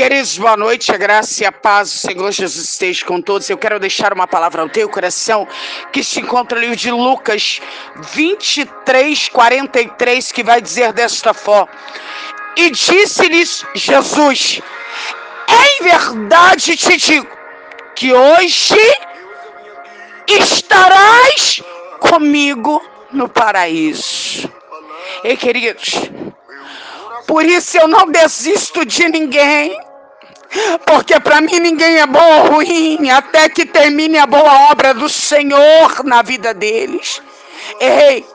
Queridos, boa noite, a graça e a paz do Senhor Jesus esteja com todos. Eu quero deixar uma palavra ao teu coração que se encontra no livro de Lucas 23, 43, que vai dizer desta forma: E disse-lhes Jesus: Em verdade te digo que hoje estarás comigo no paraíso. E queridos, por isso eu não desisto de ninguém. Porque para mim ninguém é bom ou ruim, até que termine a boa obra do Senhor na vida deles. Ei,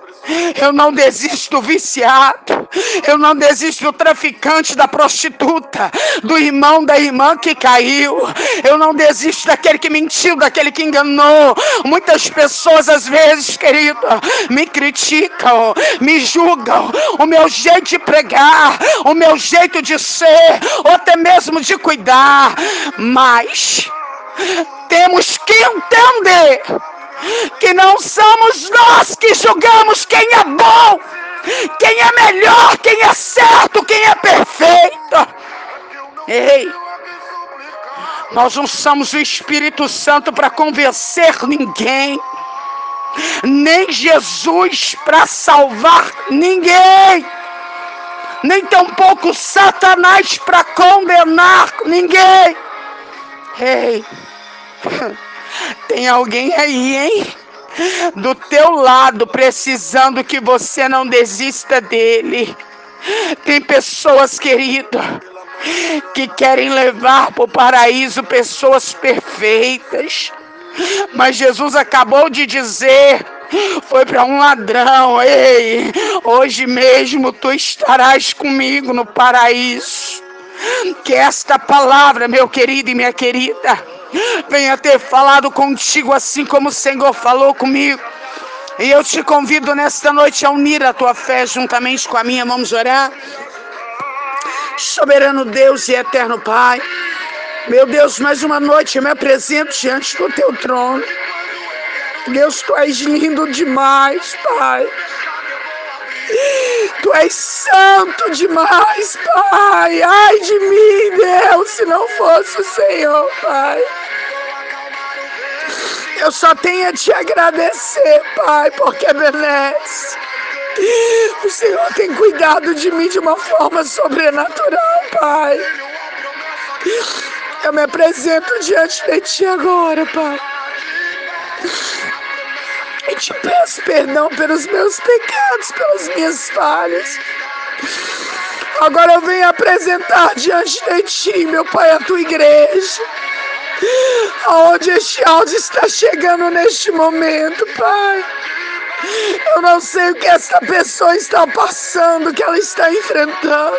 eu não desisto do viciado. Eu não desisto do traficante, da prostituta, do irmão, da irmã que caiu. Eu não desisto daquele que mentiu, daquele que enganou. Muitas pessoas, às vezes, querido, me criticam, me julgam. O meu jeito de pregar, o meu jeito de ser, ou até mesmo de cuidar. Mas temos que entender que não somos nós que julgamos quem é bom, quem é melhor, quem é certo, quem é perfeito. Ei, nós não somos o Espírito Santo para convencer ninguém, nem Jesus para salvar ninguém, nem tampouco Satanás para condenar ninguém. Ei, tem alguém aí, hein? Do teu lado, precisando que você não desista dele. Tem pessoas, querido, que querem levar para o paraíso pessoas perfeitas. Mas Jesus acabou de dizer: foi para um ladrão, ei, hoje mesmo tu estarás comigo no paraíso. Que esta palavra, meu querido e minha querida, venha ter falado contigo assim como o Senhor falou comigo. E eu te convido nesta noite a unir a tua fé juntamente com a minha. Vamos orar. Soberano Deus e eterno Pai, meu Deus, mais uma noite eu me apresento diante do teu trono. Deus, tu és lindo demais, Pai. Tu és santo demais, Pai. Ai de mim, Deus, se não fosse o Senhor, Pai. Eu só tenho a te agradecer, Pai, porque merece. O Senhor tem cuidado de mim de uma forma sobrenatural, Pai. Eu me apresento diante de Ti agora, Pai. E te peço perdão pelos meus pecados, pelas minhas falhas. Agora eu venho apresentar diante de Ti, meu Pai, a Tua igreja aonde este áudio está chegando neste momento, Pai. Eu não sei o que essa pessoa está passando, o que ela está enfrentando.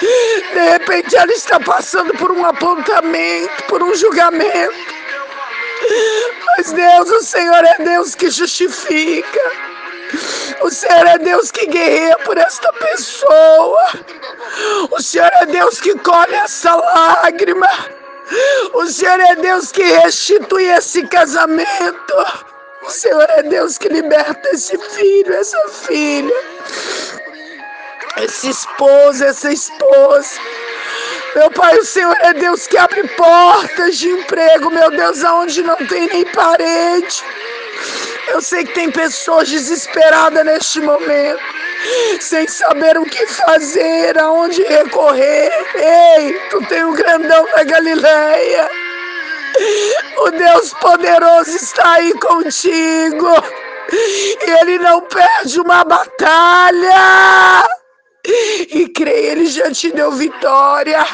De repente ela está passando por um apontamento, por um julgamento. Mas Deus, o Senhor é Deus que justifica. O Senhor é Deus que guerreia por esta pessoa. O Senhor é Deus que colhe essa lágrima. O Senhor é Deus que restitui esse casamento. O Senhor é Deus que liberta esse filho, essa filha, esse esposo, essa esposa. Meu Pai, o Senhor é Deus que abre portas de emprego, meu Deus, aonde não tem nem parede. Eu sei que tem pessoas desesperadas neste momento sem saber o que fazer, aonde recorrer. Ei, tu tem o grandão da Galileia. O Deus poderoso está aí contigo. E ele não perde uma batalha e creia, Ele já te deu vitória.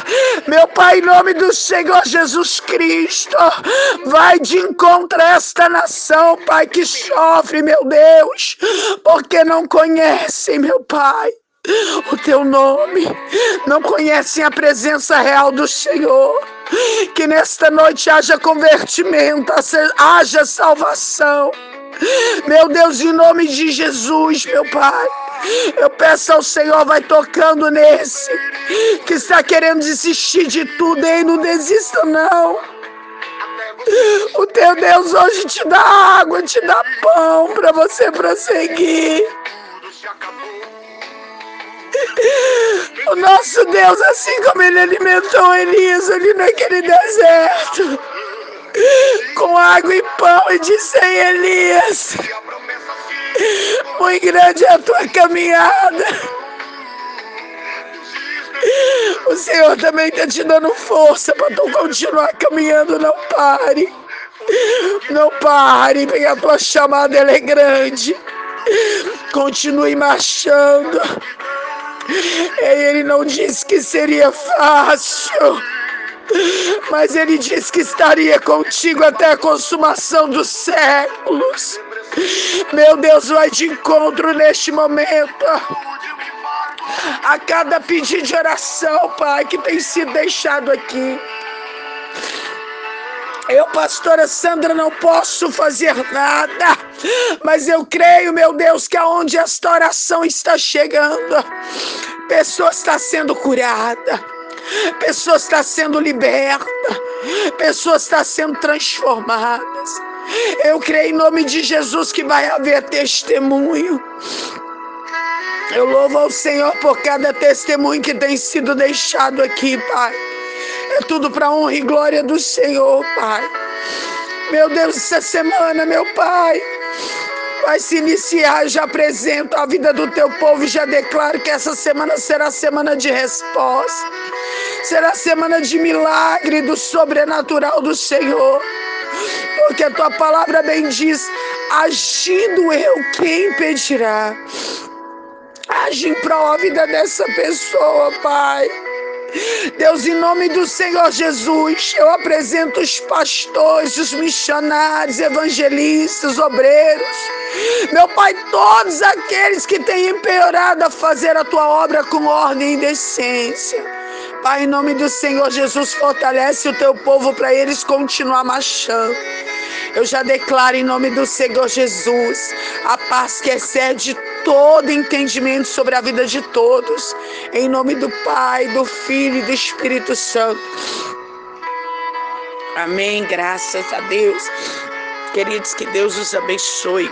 Meu Pai, em nome do Senhor Jesus Cristo, vai de encontro a esta nação, Pai, que sofre, meu Deus, porque não conhecem, meu Pai o teu nome, não conhecem a presença real do Senhor. Que nesta noite haja convertimento, haja salvação. Meu Deus, em nome de Jesus, meu Pai. Eu peço ao Senhor, vai tocando nesse que está querendo desistir de tudo, ei, não desista não. O teu Deus hoje te dá água, te dá pão para você prosseguir. O nosso Deus, assim como ele alimentou Elias ali naquele deserto, com água e pão, e disse Elias: Muito grande é a tua caminhada. O Senhor também está te dando força para tu continuar caminhando. Não pare. Não pare, porque a tua chamada é grande. Continue marchando. Ele não disse que seria fácil, mas ele disse que estaria contigo até a consumação dos séculos. Meu Deus, vai de encontro neste momento a cada pedido de oração, Pai, que tem sido deixado aqui. Eu, pastora Sandra, não posso fazer nada, mas eu creio, meu Deus, que aonde esta oração está chegando, pessoa está sendo curada, pessoa está sendo liberta, pessoa está sendo transformadas. Eu creio em nome de Jesus que vai haver testemunho. Eu louvo ao Senhor por cada testemunho que tem sido deixado aqui, Pai. É tudo para honra e glória do Senhor, Pai. Meu Deus, essa semana, meu Pai, vai se iniciar. Já apresento a vida do teu povo e já declaro que essa semana será semana de resposta. Será semana de milagre do sobrenatural do Senhor. Porque a tua palavra bem diz: agindo eu, quem impedirá? Age em prol da vida dessa pessoa, Pai. Deus, em nome do Senhor Jesus, eu apresento os pastores, os missionários, evangelistas, obreiros. Meu Pai, todos aqueles que têm empeorado a fazer a tua obra com ordem e decência. Pai, em nome do Senhor Jesus, fortalece o teu povo para eles continuar marchando. Eu já declaro em nome do Senhor Jesus a paz que excede todo entendimento sobre a vida de todos. Em nome do Pai, do Filho e do Espírito Santo. Amém. Graças a Deus. Queridos, que Deus os abençoe.